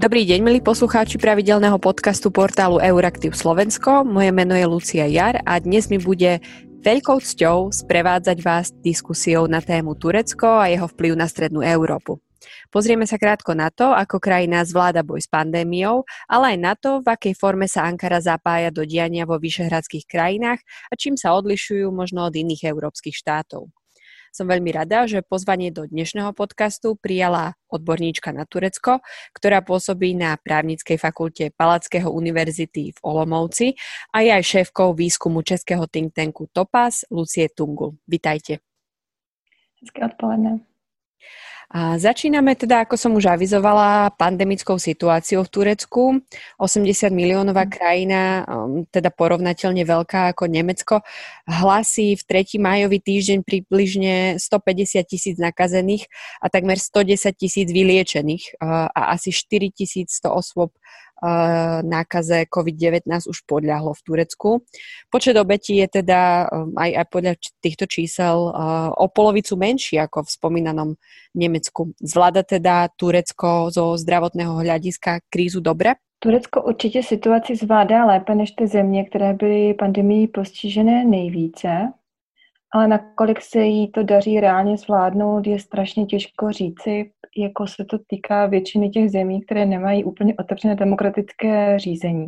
Dobrý deň, milí poslucháči pravidelného podcastu portálu Euraktiv Slovensko. Moje meno je Lucia Jar a dnes mi bude veľkou cťou sprevádzať vás diskusiou na tému Turecko a jeho vplyv na strednú Európu. Pozrieme sa krátko na to, ako krajina zvláda boj s pandémiou, ale aj na to, v akej forme sa Ankara zapája do diania vo vyšehradských krajinách a čím sa odlišujú možno od iných európskych štátov. Som veľmi rada, že pozvanie do dnešného podcastu prijala odborníčka na Turecko, ktorá pôsobí na právnickej fakulte Palackého univerzity v Olomouci a je aj šéfkou výskumu českého think tanku Topaz Lucie Tungu. Vitajte. Hezké odpoledne. A začíname teda, ako som už avizovala, pandemickou situáciou v Turecku. 80 miliónová mm. krajina, um, teda porovnateľne veľká ako Nemecko, hlasí v 3. majový týždeň približne 150 tisíc nakazených a takmer 110 tisíc vyliečených a asi 4100 osôb nákaze COVID-19 už podľahlo v Turecku. Počet obetí je teda eh, aj, aj podľa týchto čísel eh, o polovicu menší ako v spomínanom Nemecku. Zvláda teda Turecko zo zdravotného hľadiska krízu dobre? Turecko určitě situaci zvládá lépe než ty země, které byly pandemii postižené nejvíce, ale nakolik se jí to daří reálně zvládnout, je strašně těžko říci, jako se to týká většiny těch zemí, které nemají úplně otevřené demokratické řízení.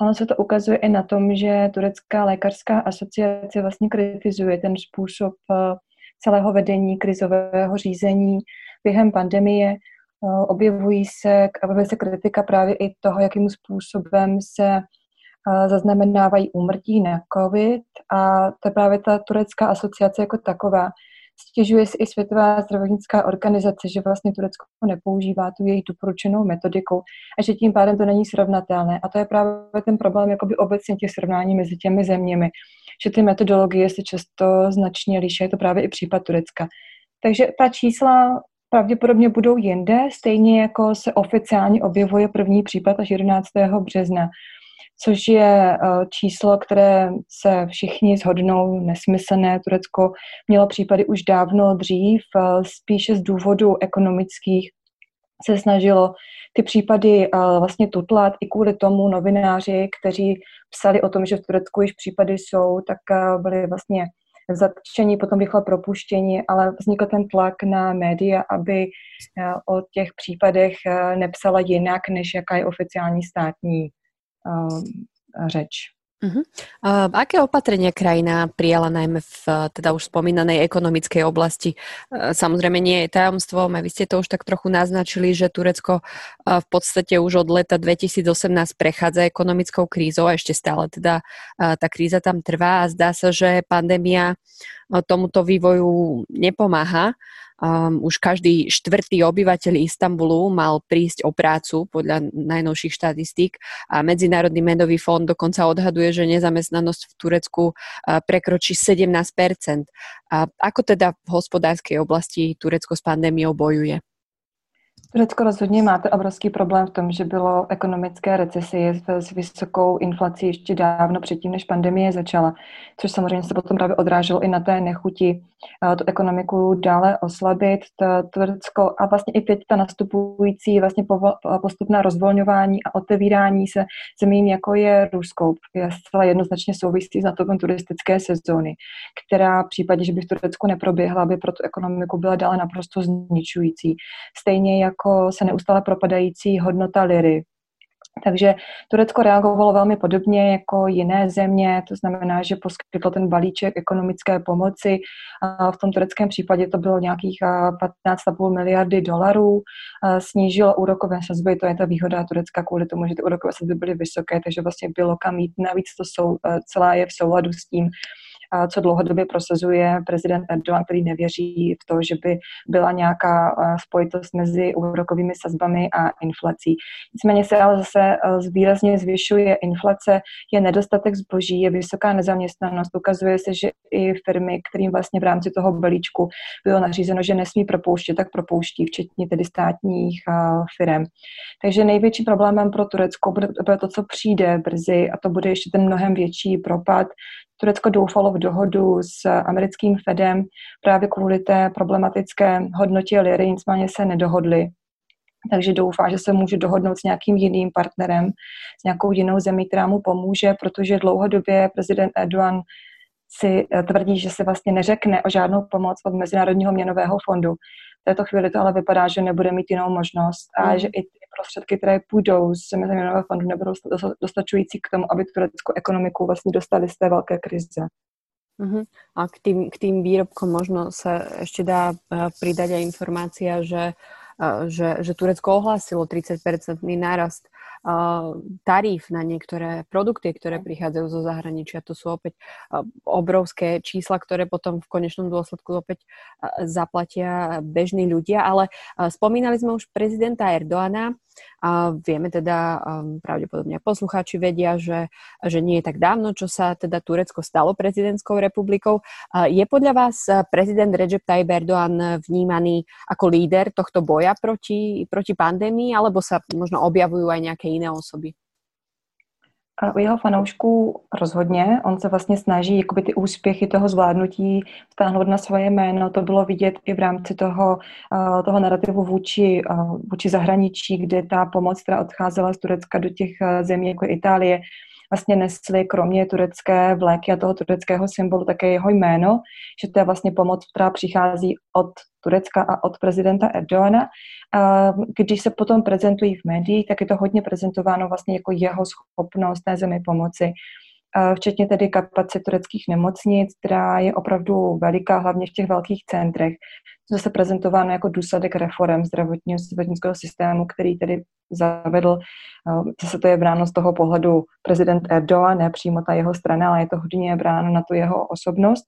Ono se to ukazuje i na tom, že Turecká lékařská asociace vlastně kritizuje ten způsob eh, celého vedení krizového řízení během pandemie. Eh, objevují se, objevuje se kritika právě i toho, jakým způsobem se eh, zaznamenávají úmrtí na COVID a to je právě ta turecká asociace jako taková, Stěžuje si i Světová zdravotnická organizace, že vlastně Turecko nepoužívá tu její doporučenou metodiku a že tím pádem to není srovnatelné. A to je právě ten problém jakoby obecně těch srovnání mezi těmi zeměmi, že ty metodologie se často značně liší. Je to právě i případ Turecka. Takže ta čísla pravděpodobně budou jinde, stejně jako se oficiálně objevuje první případ až 11. března což je eh, číslo, které se všichni shodnou nesmyslné. Turecko mělo případy už dávno dřív, eh, spíše z důvodu ekonomických se snažilo ty případy eh, vlastně tutlat i kvůli tomu novináři, kteří psali o tom, že v Turecku již případy jsou, tak byli vlastně zatčení, potom rychle propuštění, ale vznikl ten tlak na média, aby o těch případech nepsala jinak, než jaká je oficiální státní řeč. Uh-huh. Uh, aké opatrenia krajina prijala najmä v teda už spomínanej ekonomickej oblasti? Uh, samozrejme nie je tajomstvom, a vy ste to už tak trochu naznačili, že Turecko uh, v podstate už od leta 2018 prechádza ekonomickou krízou a ešte stále teda uh, tá kríza tam trvá a zdá sa, že pandémia uh, tomuto vývoju nepomáha. Uh, um, už každý štvrtý obyvateľ Istanbulu mal prísť o prácu podľa najnovších štatistík a Medzinárodný menový fond dokonca odhaduje, že nezamestnanosť v Turecku uh, prekročí 17 A ako teda v hospodárskej oblasti Turecko s pandémiou bojuje? Turecko rozhodně máte obrovský problém v tom, že bylo ekonomické recesi s vysokou inflací ještě dávno předtím, než pandemie začala, což samozřejmě se potom právě odráželo i na té nechuti eh, tu ekonomiku dále oslabit. Turecko a vlastně i teď ta nastupující vlastně postupná rozvolňování a otevírání se zemím, jako je Rusko, je zcela jednoznačně souvisí s natopem turistické sezóny, která v případě, že by v Turecku neproběhla, by pro tu ekonomiku byla dále naprosto zničující. Stejně jako jako se neustále propadající hodnota liry. Takže Turecko reagovalo velmi podobně jako jiné země, to znamená, že poskytlo ten balíček ekonomické pomoci. V tom tureckém případě to bylo nějakých 15,5 miliardy dolarů. Snížilo úrokové sazby, to je ta výhoda Turecka kvůli tomu, že ty úrokové sazby byly vysoké, takže vlastně bylo kam jít. Navíc to jsou, celá je v souladu s tím, co dlouhodobě prosazuje prezident Erdogan, který nevěří v to, že by byla nějaká spojitost mezi úrokovými sazbami a inflací. Nicméně se ale zase výrazně zvyšuje inflace, je nedostatek zboží, je vysoká nezaměstnanost. Ukazuje se, že i firmy, kterým vlastně v rámci toho balíčku bylo nařízeno, že nesmí propouštět, tak propouští, včetně tedy státních firm. Takže největší problémem pro Turecko bude to, co přijde brzy, a to bude ještě ten mnohem větší propad Turecko doufalo v dohodu s americkým Fedem právě kvůli té problematické hodnotě liry, nicméně se nedohodli. takže doufá, že se může dohodnout s nějakým jiným partnerem, s nějakou jinou zemí, která mu pomůže, protože dlouhodobě prezident Erdogan si eh, tvrdí, že se vlastně neřekne o žádnou pomoc od Mezinárodního měnového fondu. V této chvíli to ale vypadá, že nebude mít jinou možnost a mm. že i ty prostředky, které půjdou z Mezinárodního fondu, nebudou dostačující k tomu, aby tureckou ekonomiku vlastně dostali z té velké krize. Uh-huh. A k tým, k tým výrobkom možno sa ešte dá uh, pridať aj informácia, že, uh, že, že Turecko ohlásilo 30-percentný nárast tarif na niektoré produkty, ktoré prichádzajú zo zahraničia. To sú opäť obrovské čísla, ktoré potom v konečnom dôsledku opäť zaplatia bežní ľudia. Ale spomínali sme už prezidenta Erdoana, a vieme teda, um, pravdepodobne poslucháči vedia, že, že nie je tak dávno, čo sa teda Turecko stalo prezidentskou republikou. Je podľa vás prezident Recep Tayyip Erdoğan vnímaný ako líder tohto boja proti, proti pandémii, alebo sa možno objavujú aj nejaké jiné osoby? U jeho fanoušků rozhodně. On se vlastně snaží jakoby ty úspěchy toho zvládnutí stáhnout na svoje jméno. To bylo vidět i v rámci toho, toho narrativu vůči, vůči zahraničí, kde ta pomoc, která odcházela z Turecka do těch zemí jako Itálie, vlastně nesli kromě turecké vléky a toho tureckého symbolu také jeho jméno, že to je vlastně pomoc, která přichází od Turecka a od prezidenta Erdoana. A když se potom prezentují v médiích, tak je to hodně prezentováno vlastně jako jeho schopnost té zemi pomoci včetně tedy kapacit tureckých nemocnic, která je opravdu veliká, hlavně v těch velkých centrech. Zase prezentováno jako důsledek reform zdravotního zdravotnického systému, který tedy zavedl, zase to je bráno z toho pohledu prezident Erdogan, ne přímo ta jeho strana, ale je to hodně bráno na tu jeho osobnost.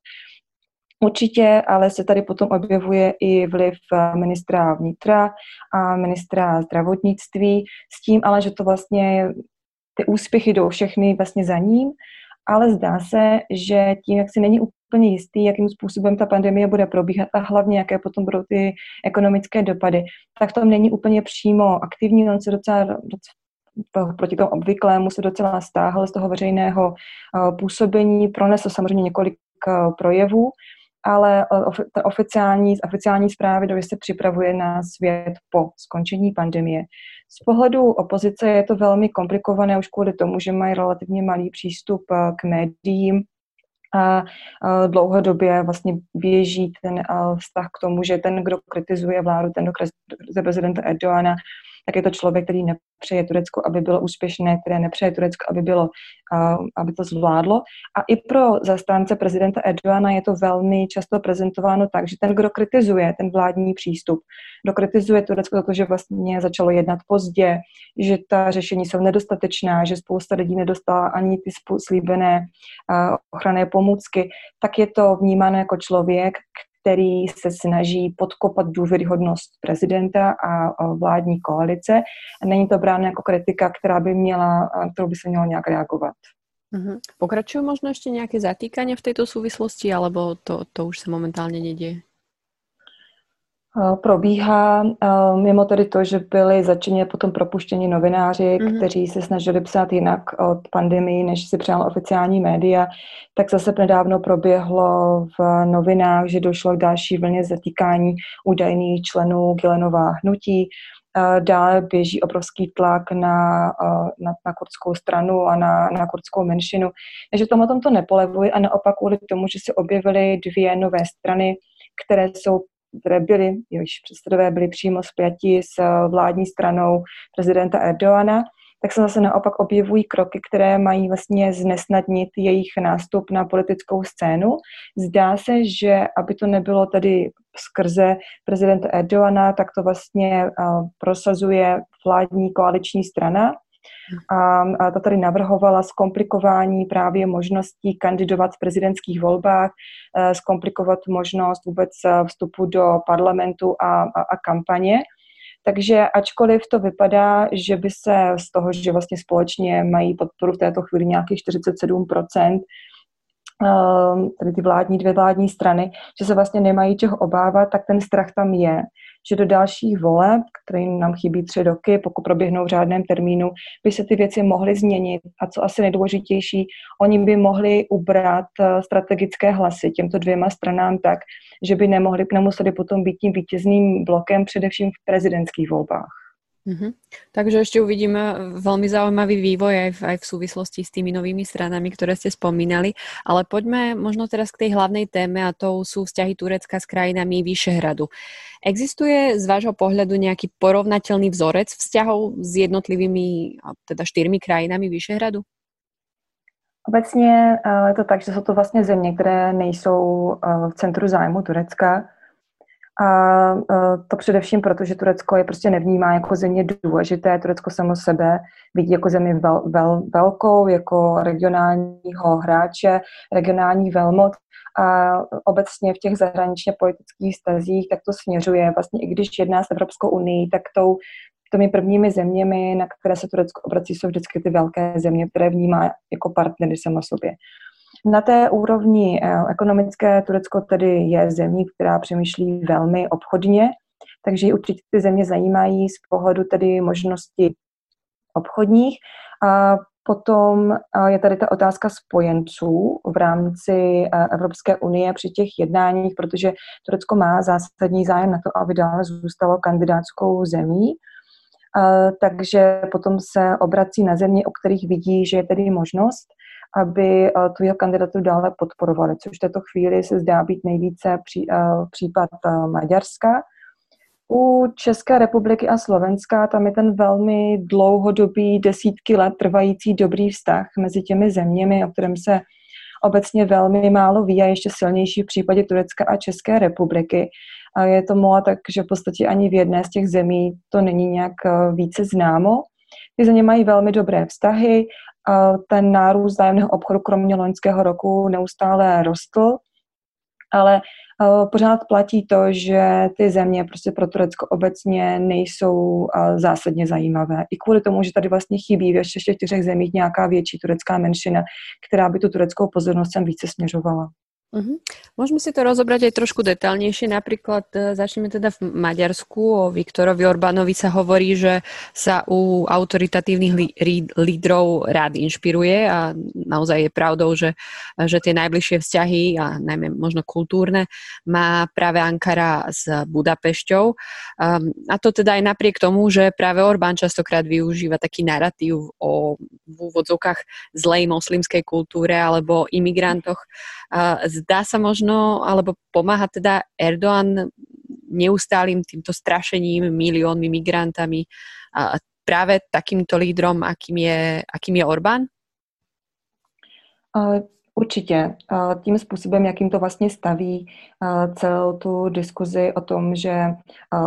Určitě, ale se tady potom objevuje i vliv ministra vnitra a ministra zdravotnictví, s tím ale, že to vlastně ty úspěchy jdou všechny vlastně za ním, ale zdá se, že tím, jak si není úplně jistý, jakým způsobem ta pandemie bude probíhat a hlavně, jaké potom budou ty ekonomické dopady, tak to není úplně přímo aktivní, on se docela, docela proti tomu obvyklému se docela stáhl z toho veřejného uh, působení, pronesl samozřejmě několik uh, projevů, ale uh, ta oficiální, oficiální zprávy do se připravuje na svět po skončení pandemie. Z pohledu opozice je to velmi komplikované už kvůli tomu, že mají relativně malý přístup eh, k médiím, a dlouhodobě vlastně běží ten eh, vztah k tomu, že ten, kdo kritizuje vládu, ten, kdo kritizuje prezidenta Erdoana, tak je to člověk, který nepřeje Turecko, aby bylo úspěšné, které nepřeje Turecko, aby, bylo, aby to zvládlo. A i pro zastánce prezidenta Erdoana je to velmi často prezentováno tak, že ten, kdo kritizuje ten vládní přístup, kdo kritizuje Turecko za to, že vlastně začalo jednat pozdě, že ta řešení jsou nedostatečná, že spousta lidí nedostala ani ty slíbené ochranné pomůcky, tak je to vnímáno jako člověk, který se snaží podkopat důvěryhodnost prezidenta a vládní koalice. Není to bráno jako kritika, která by měla, kterou by se mělo nějak reagovat. Uh-huh. Pokračujú možno ešte nejaké zatýkania v tejto súvislosti, alebo to, to už sa momentálne nedieje? Eh, probíhá eh, mimo tedy to, že byli začeně potom propuštěni novináři, mm-hmm. kteří se snažili psát jinak od pandemii, než si přijal oficiální média, tak zase nedávno proběhlo v novinách, že došlo k další vlně zatýkání údajných členů Gilenova hnutí. Eh, dále běží obrovský tlak na, na, na kurdskou stranu a na, na kurdskou menšinu. Takže tomu tom to nepolevuje a naopak kvůli tomu, že se objevily dvě nové strany, které jsou které byly, jejichž předsedové byli přímo spjati s eh, vládní stranou prezidenta Erdoana, tak se zase naopak objevují kroky, které mají vlastně znesnadnit jejich nástup na politickou scénu. Zdá se, že aby to nebylo tady skrze prezidenta Erdoana, tak to vlastně uh, prosazuje vládní koaliční strana, a, ta tady navrhovala zkomplikování právě možností kandidovat v prezidentských volbách, e, zkomplikovat možnost vůbec e, vstupu do parlamentu a, a, a kampaně. Takže ačkoliv to vypadá, že by se z toho, že vlastně společně mají podporu v této chvíli nějakých 47%, e, tedy ty vládní, dvě vládní strany, že se vlastně nemají čeho obávat, tak ten strach tam je že do dalších voleb, kterým nám chybí tři roky, pokud proběhnou v řádném termínu, by se ty věci mohly změnit. A co asi nejdůležitější, oni by mohli ubrat eh, strategické hlasy těmto dvěma stranám tak, že by nemohli, nemuseli potom být tím vítězným blokem především v prezidentských volbách. Mm-hmm. Takže ešte uvidíme veľmi zaujímavý vývoj aj v, aj v súvislosti s tými novými stranami, ktoré ste spomínali. Ale poďme možno teraz k tej hlavnej téme a to sú vzťahy Turecka s krajinami Vyšehradu. Existuje z vášho pohľadu nejaký porovnateľný vzorec vzťahov s jednotlivými, teda štyrmi krajinami Vyšehradu? Obecně je to tak, že jsou to vlastně země, které nejsou v centru zájmu Turecka a to především proto, že Turecko je prostě nevnímá jako země důležité. Turecko samo sebe vidí jako zemi vel, vel, velkou, jako regionálního hráče, regionální velmoc a obecně v těch zahraničně politických stazích tak to směřuje. Vlastně i když jedná s Evropskou unii, tak tou těmi prvními zeměmi, na které se Turecko obrací, jsou vždycky ty velké země, které vnímá jako partnery samo sobě. Na té úrovni eh, ekonomické Turecko tedy je zemí, která přemýšlí velmi obchodně, takže určitě ty země zajímají z pohledu tedy možnosti obchodních. A potom eh, je tady ta otázka spojenců v rámci eh, Evropské unie při těch jednáních, protože Turecko má zásadní zájem na to, aby dále zůstalo kandidátskou zemí. Takže potom se obrací na země, o kterých vidí, že je tedy možnost aby eh, tu jeho kandidaturu dále podporovali, což v této chvíli se zdá být nejvíce pří, eh, případ eh, Maďarska. U České republiky a Slovenska tam je ten velmi dlouhodobý, desítky let trvající dobrý vztah mezi těmi zeměmi, o kterém se obecně velmi málo ví a ještě silnější v případě Turecka a České republiky. A je to mola tak, že v podstatě ani v jedné z těch zemí to není nějak více známo. Ty země mají velmi dobré vztahy ten nárůst zájemného obchodu kromě loňského roku neustále rostl, ale pořád platí to, že ty země prostě pro Turecko obecně nejsou zásadně zajímavé. I kvůli tomu, že tady vlastně chybí v ještě čtyřech zemích nějaká větší turecká menšina, která by tu tureckou pozornost sem více směřovala. Uh-huh. Môžeme si to rozobrať aj trošku detálnejšie. Napríklad e, začneme teda v Maďarsku. O Viktorovi Orbánovi sa hovorí, že sa u autoritatívnych lí- lídrov rád inšpiruje a naozaj je pravdou, že, že tie najbližšie vzťahy a najmä možno kultúrne má práve Ankara s Budapešťou. Um, a to teda aj napriek tomu, že práve Orbán častokrát využíva taký narratív o v úvodzovkách zlej moslimskej kultúre alebo imigrantoch. Uh, zdá sa možno, alebo pomáha teda Erdoğan neustálým týmto strašením miliónmi migrantami a práve takýmto lídrom, akým je, akým je Orbán? Určitě. Tím způsobem, jakým to vlastně staví celou tu diskuzi o tom, že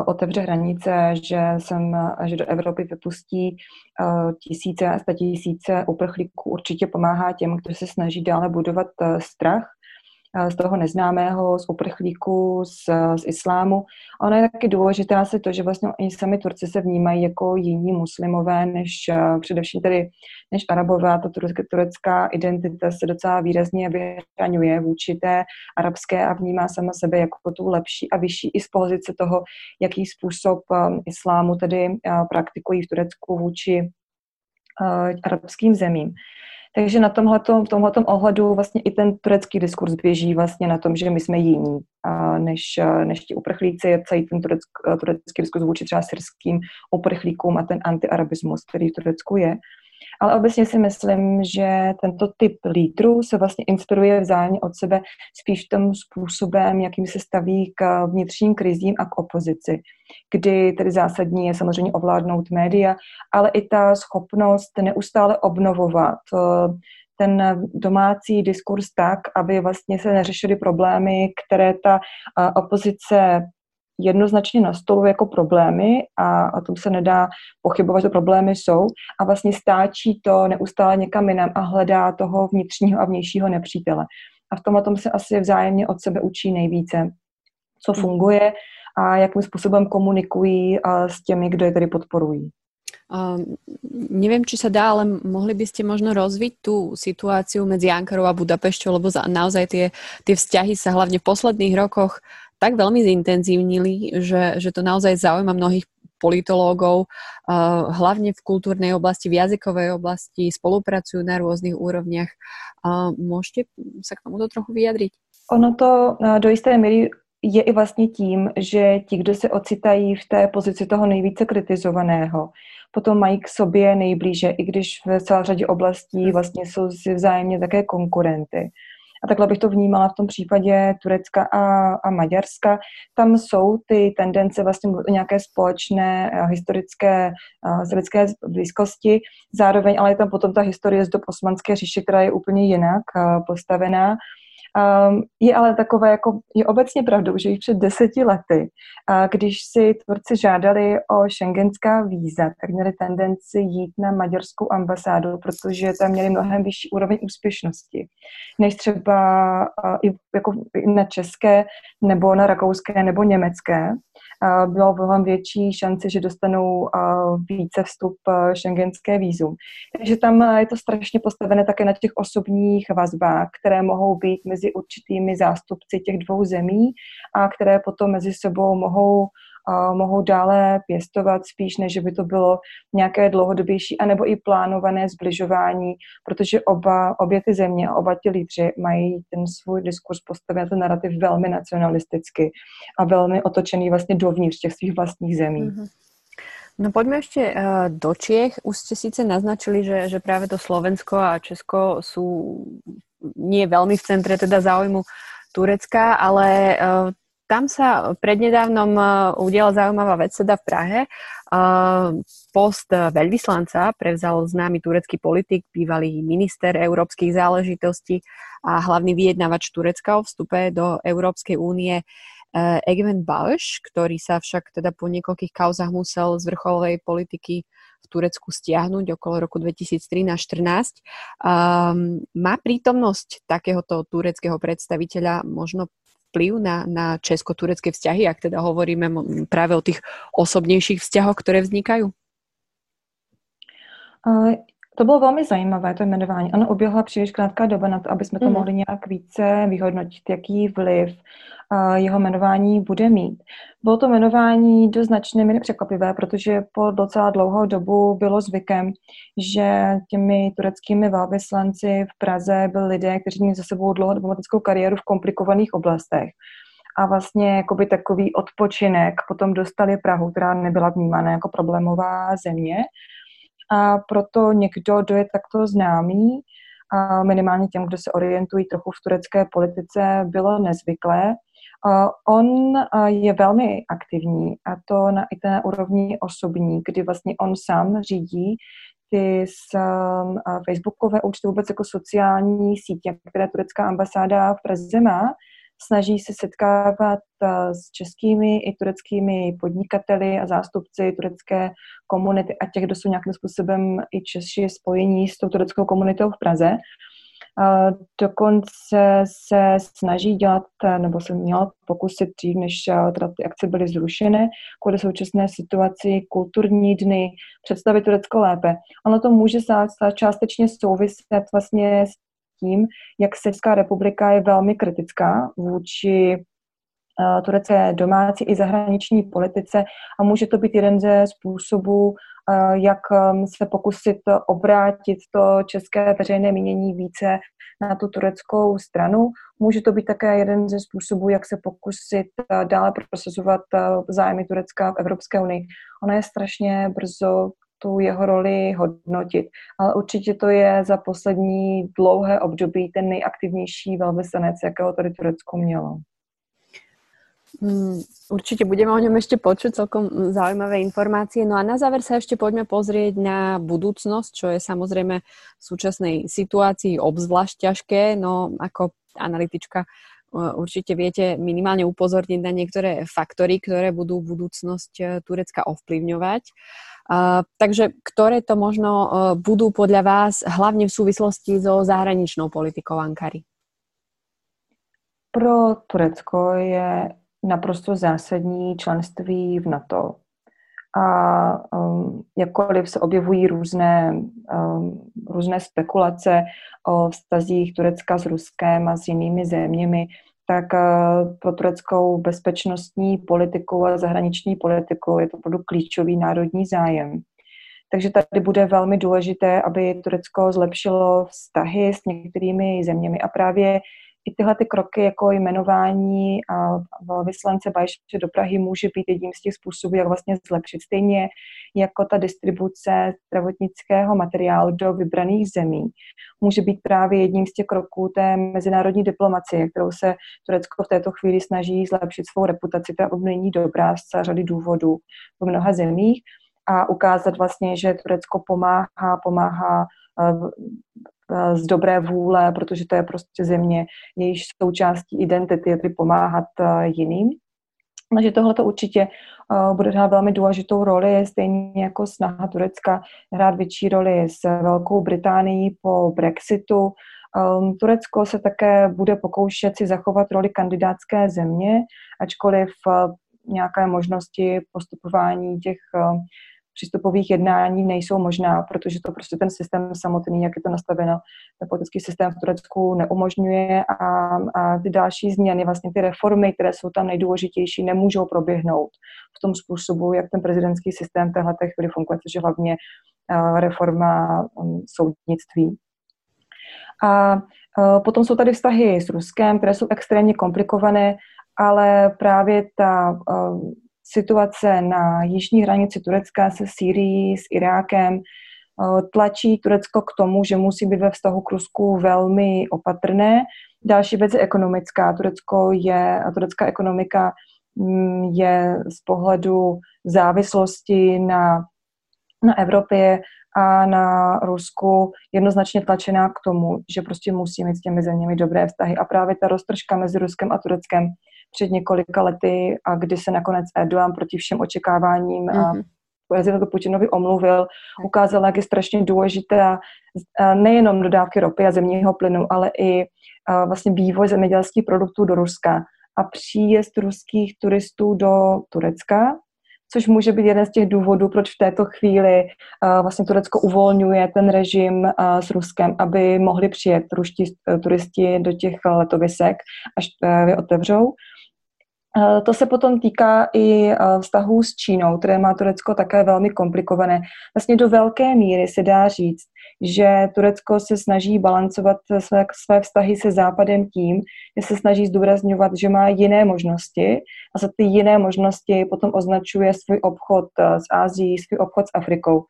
otevře hranice, že, sem, že do Evropy vypustí tisíce a tisíce uprchlíků, určitě pomáhá těm, kteří se snaží dále budovat strach z toho neznámého, z uprchlíků, z, z islámu. Ono je taky důležité asi to, že vlastně oni sami Turci se vnímají jako jiní muslimové, než především tedy než arabové. Ta turecká identita se docela výrazně vyhraňuje vůči té arabské a vnímá sama sebe jako tu lepší a vyšší i z pozice toho, jaký způsob islámu tedy praktikují v Turecku vůči arabským zemím. Takže na tomhletom, v tomhletom ohledu vlastně i ten turecký diskurs běží vlastně na tom, že my jsme jiní než, než ti uprchlíci. Celý ten tureck, turecký diskurs vůči třeba syrským uprchlíkům a ten antiarabismus, který v Turecku je. Ale obecně si myslím, že tento typ lídrů se vlastně inspiruje vzájemně od sebe spíš tím způsobem, jakým se staví k vnitřním krizím a k opozici, kdy tedy zásadní je samozřejmě ovládnout média, ale i ta schopnost neustále obnovovat eh, ten domácí diskurs tak, aby vlastně se neřešily problémy, které ta eh, opozice jednoznačně nastoluje jako problémy a o tom se nedá pochybovat, že problémy jsou a vlastně stáčí to neustále někam jinam a hledá toho vnitřního a vnějšího nepřítele. A v tomhle tom se asi vzájemně od sebe učí nejvíce, co hmm. funguje a jakým způsobem komunikují s těmi, kdo je tedy podporují. Um, neviem, či sa dá, ale mohli by ste možno rozviť tú situáciu medzi Ankarou a Budapešťou, lebo za, naozaj tie, tie vzťahy sa hlavne v posledných rokoch tak veľmi zintenzívnili, že, že to naozaj zaujíma mnohých politológov, uh, hlavne v kultúrnej oblasti, v jazykovej oblasti, spolupracujú na rôznych úrovniach. Môžete sa k tomuto trochu vyjadriť? Ono to uh, do jisté míry je i vlastně tím, že ti, kdo se ocitají v té pozici toho nejvíce kritizovaného, potom mají k sobě nejblíže, i když v celé řadě oblastí vlastně jsou si vzájemně také konkurenty. A takhle bych to vnímala v tom případě Turecka a, a Maďarska. Tam jsou ty tendence vlastně nějaké společné uh, historické, historické blízkosti, zároveň ale je tam potom ta historie z dob Osmanské říše, která je úplně jinak uh, postavená Um, je ale takové, jako je obecně pravdou, že již před deseti lety, uh, když si tvůrci žádali o šengenská víza, tak měli tendenci jít na maďarskou ambasádu, protože tam měli mnohem vyšší úroveň úspěšnosti, než třeba uh, i jako na české, nebo na rakouské, nebo německé bylo mnohem větší šance, že dostanou více vstup šengenské vízum. Takže tam je to strašně postavené také na těch osobních vazbách, které mohou být mezi určitými zástupci těch dvou zemí a které potom mezi sebou mohou mohou dále pěstovat spíš, než by to bylo nějaké dlouhodobější anebo i plánované zbližování, protože oba, obě ty země oba ti lídři mají ten svůj diskurs postaven, ten narrativ velmi nacionalisticky a velmi otočený vlastně dovnitř těch svých vlastních zemí. Mm-hmm. No poďme ešte uh, do Čiech. Už ste síce naznačili, že, že práve to Slovensko a Česko sú nie veľmi v centre teda záujmu Turecka, ale uh, tam sa prednedávnom e, udiala zaujímavá vec teda v Prahe. E, post veľvyslanca prevzal známy turecký politik, bývalý minister európskych záležitostí a hlavný vyjednávač Turecka o vstupe do Európskej únie e, Egmen Balš, ktorý sa však teda po niekoľkých kauzach musel z vrcholovej politiky v Turecku stiahnuť okolo roku 2013-14. Um, má prítomnosť takéhoto tureckého predstaviteľa možno vplyv na, na česko-turecké vzťahy, ak teda hovoríme práve o tých osobnějších vzťahoch, které vznikají? To bylo velmi zajímavé, to jmenování. Ano, oběhla příliš krátká doba na to, aby jsme to mm. mohli nějak více vyhodnotit, jaký vliv jeho jmenování bude mít. Bylo to jmenování do značné míry překvapivé, protože po docela dlouhou dobu bylo zvykem, že těmi tureckými velvyslanci v Praze byli lidé, kteří měli za sebou dlouhou diplomatickou kariéru v komplikovaných oblastech a vlastně jakoby takový odpočinek potom dostali Prahu, která nebyla vnímána jako problémová země. A proto někdo, kdo je takto známý, a minimálně těm, kdo se orientují trochu v turecké politice, bylo nezvyklé. On je velmi aktivní a to na, i na úrovni osobní, kdy vlastně on sám řídí ty z facebookové účty vůbec jako sociální sítě, které turecká ambasáda v Praze má, snaží se setkávat s českými i tureckými podnikateli a zástupci turecké komunity a těch, kdo jsou nějakým způsobem i Češi spojení s tou tureckou komunitou v Praze. Dokonce se snaží dělat, nebo se měla pokusit dřív, než teda ty akce byly zrušené, kvůli současné situaci, kulturní dny, představit Turecko lépe. Ono to může částečně souviset vlastně s tím, jak Česká republika je velmi kritická vůči turecké domácí i zahraniční politice a může to být jeden ze způsobů, jak um, se pokusit obrátit to české veřejné mínění více na tu tureckou stranu. Může to být také jeden ze způsobů, jak se pokusit dále prosazovat zájmy Turecka v Evropské unii. Ona je strašně brzo tu jeho roli hodnotit. Ale určitě to je za poslední dlouhé období ten nejaktivnější velvyslanec, jakého tady Turecko mělo. Mm, určite budeme o ňom ešte počuť celkom zaujímavé informácie. No a na záver sa ešte poďme pozrieť na budúcnosť, čo je samozrejme v súčasnej situácii obzvlášť ťažké. No ako analytička určite viete minimálne upozorniť na niektoré faktory, ktoré budú budúcnosť e, Turecka ovplyvňovať. Takže ktoré to možno uh, budú podľa vás hlavne v súvislosti so zahraničnou politikou Ankary? Pro Turecko je naprosto zásadní členství v NATO. A um, jakkoliv se objevují různé, um, různé spekulace o vztazích Turecka s Ruskem a s jinými zeměmi, tak uh, pro tureckou bezpečnostní politiku a zahraniční politiku je to opravdu klíčový národní zájem. Takže tady bude velmi důležité, aby Turecko zlepšilo vztahy s některými zeměmi a právě i tyhle ty kroky jako jmenování vyslance Bajše do Prahy může být jedním z těch způsobů, jak vlastně zlepšit. Stejně jako ta distribuce zdravotnického materiálu do vybraných zemí může být právě jedním z těch kroků té mezinárodní diplomacie, kterou se Turecko v této chvíli snaží zlepšit svou reputaci. Ta není dobrá z řady důvodů v mnoha zemích a ukázat vlastně, že Turecko pomáhá, pomáhá Eh, z dobré vůle, protože to je prostě země, jejíž součástí identity je tedy pomáhat eh, jiným. Takže tohle to určitě uh, bude hrát velmi důležitou roli, stejně jako snaha Turecka hrát větší roli s Velkou Británií po Brexitu. Um, Turecko se také bude pokoušet si zachovat roli kandidátské země, ačkoliv nějaké možnosti postupování těch přístupových jednání nejsou možná, protože to prostě ten systém samotný, jak je to nastaveno, ten politický systém v Turecku neumožňuje a, a ty další změny, vlastně ty reformy, které jsou tam nejdůležitější, nemůžou proběhnout v tom způsobu, jak ten prezidentský systém v téhle chvíli funguje, což je hlavně reforma um, soudnictví. A potom jsou tady vztahy s Ruskem, které jsou extrémně komplikované, ale právě ta situace na jižní hranici Turecka se Sýrií, s Irákem eh, tlačí Turecko k tomu, že musí být ve vztahu k Rusku velmi opatrné. Další věc je ekonomická. Turecko je, turecká ekonomika mm, je z pohledu závislosti na, na Evropě a na Rusku jednoznačně tlačená k tomu, že prostě musí mít s těmi zeměmi dobré vztahy. A právě ta roztržka mezi Ruskem a Tureckem před několika lety a kdy se nakonec Erdogan proti všem očekáváním mm-hmm. prezidentu Putinovi omluvil, ukázala, jak je strašně důležité nejenom dodávky ropy a zemního plynu, ale i vlastně vývoj zemědělských produktů do Ruska a příjezd ruských turistů do Turecka, což může být jeden z těch důvodů, proč v této chvíli uh, vlastně Turecko uvolňuje ten režim uh, s Ruskem, aby mohli přijet ruští uh, turisti do těch letovisek, až uh, je otevřou. Eh, to se potom týká i eh, vztahů s Čínou, které má Turecko také velmi komplikované. Vlastně do velké míry se dá říct, že Turecko se snaží balancovat své, své vztahy se Západem tím, že se snaží zdůrazňovat, že má jiné možnosti a za ty jiné možnosti potom označuje svůj obchod eh, s Ázií, svůj obchod s Afrikou.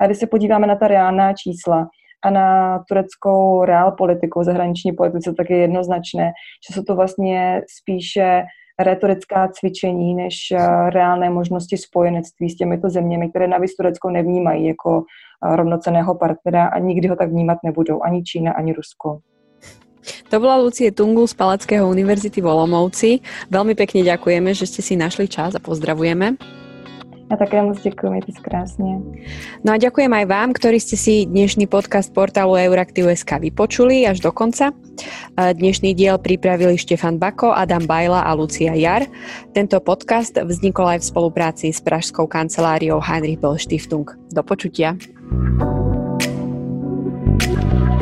A když se podíváme na ta reálná čísla, a na tureckou reál politiku, zahraniční politice, tak je jednoznačné, že jsou to vlastně spíše retorická cvičení než eh, reálné možnosti spojenectví s těmito zeměmi, které navíc Turecko nevnímají jako eh, rovnoceného partnera a nikdy ho tak vnímat nebudou ani Čína, ani Rusko. To bola Lucie Tungul z Palackého univerzity v Olomouci. Veľmi pekne ďakujeme, že ste si našli čas a pozdravujeme. Ja také moc ďakujem, je to krásne. No a ďakujem aj vám, ktorí ste si dnešný podcast portálu Euraktiv.sk vypočuli až do konca. Dnešný diel pripravili Štefan Bako, Adam Bajla a Lucia Jar. Tento podcast vznikol aj v spolupráci s pražskou kanceláriou Heinrich Bell Stiftung. Do počutia. thank you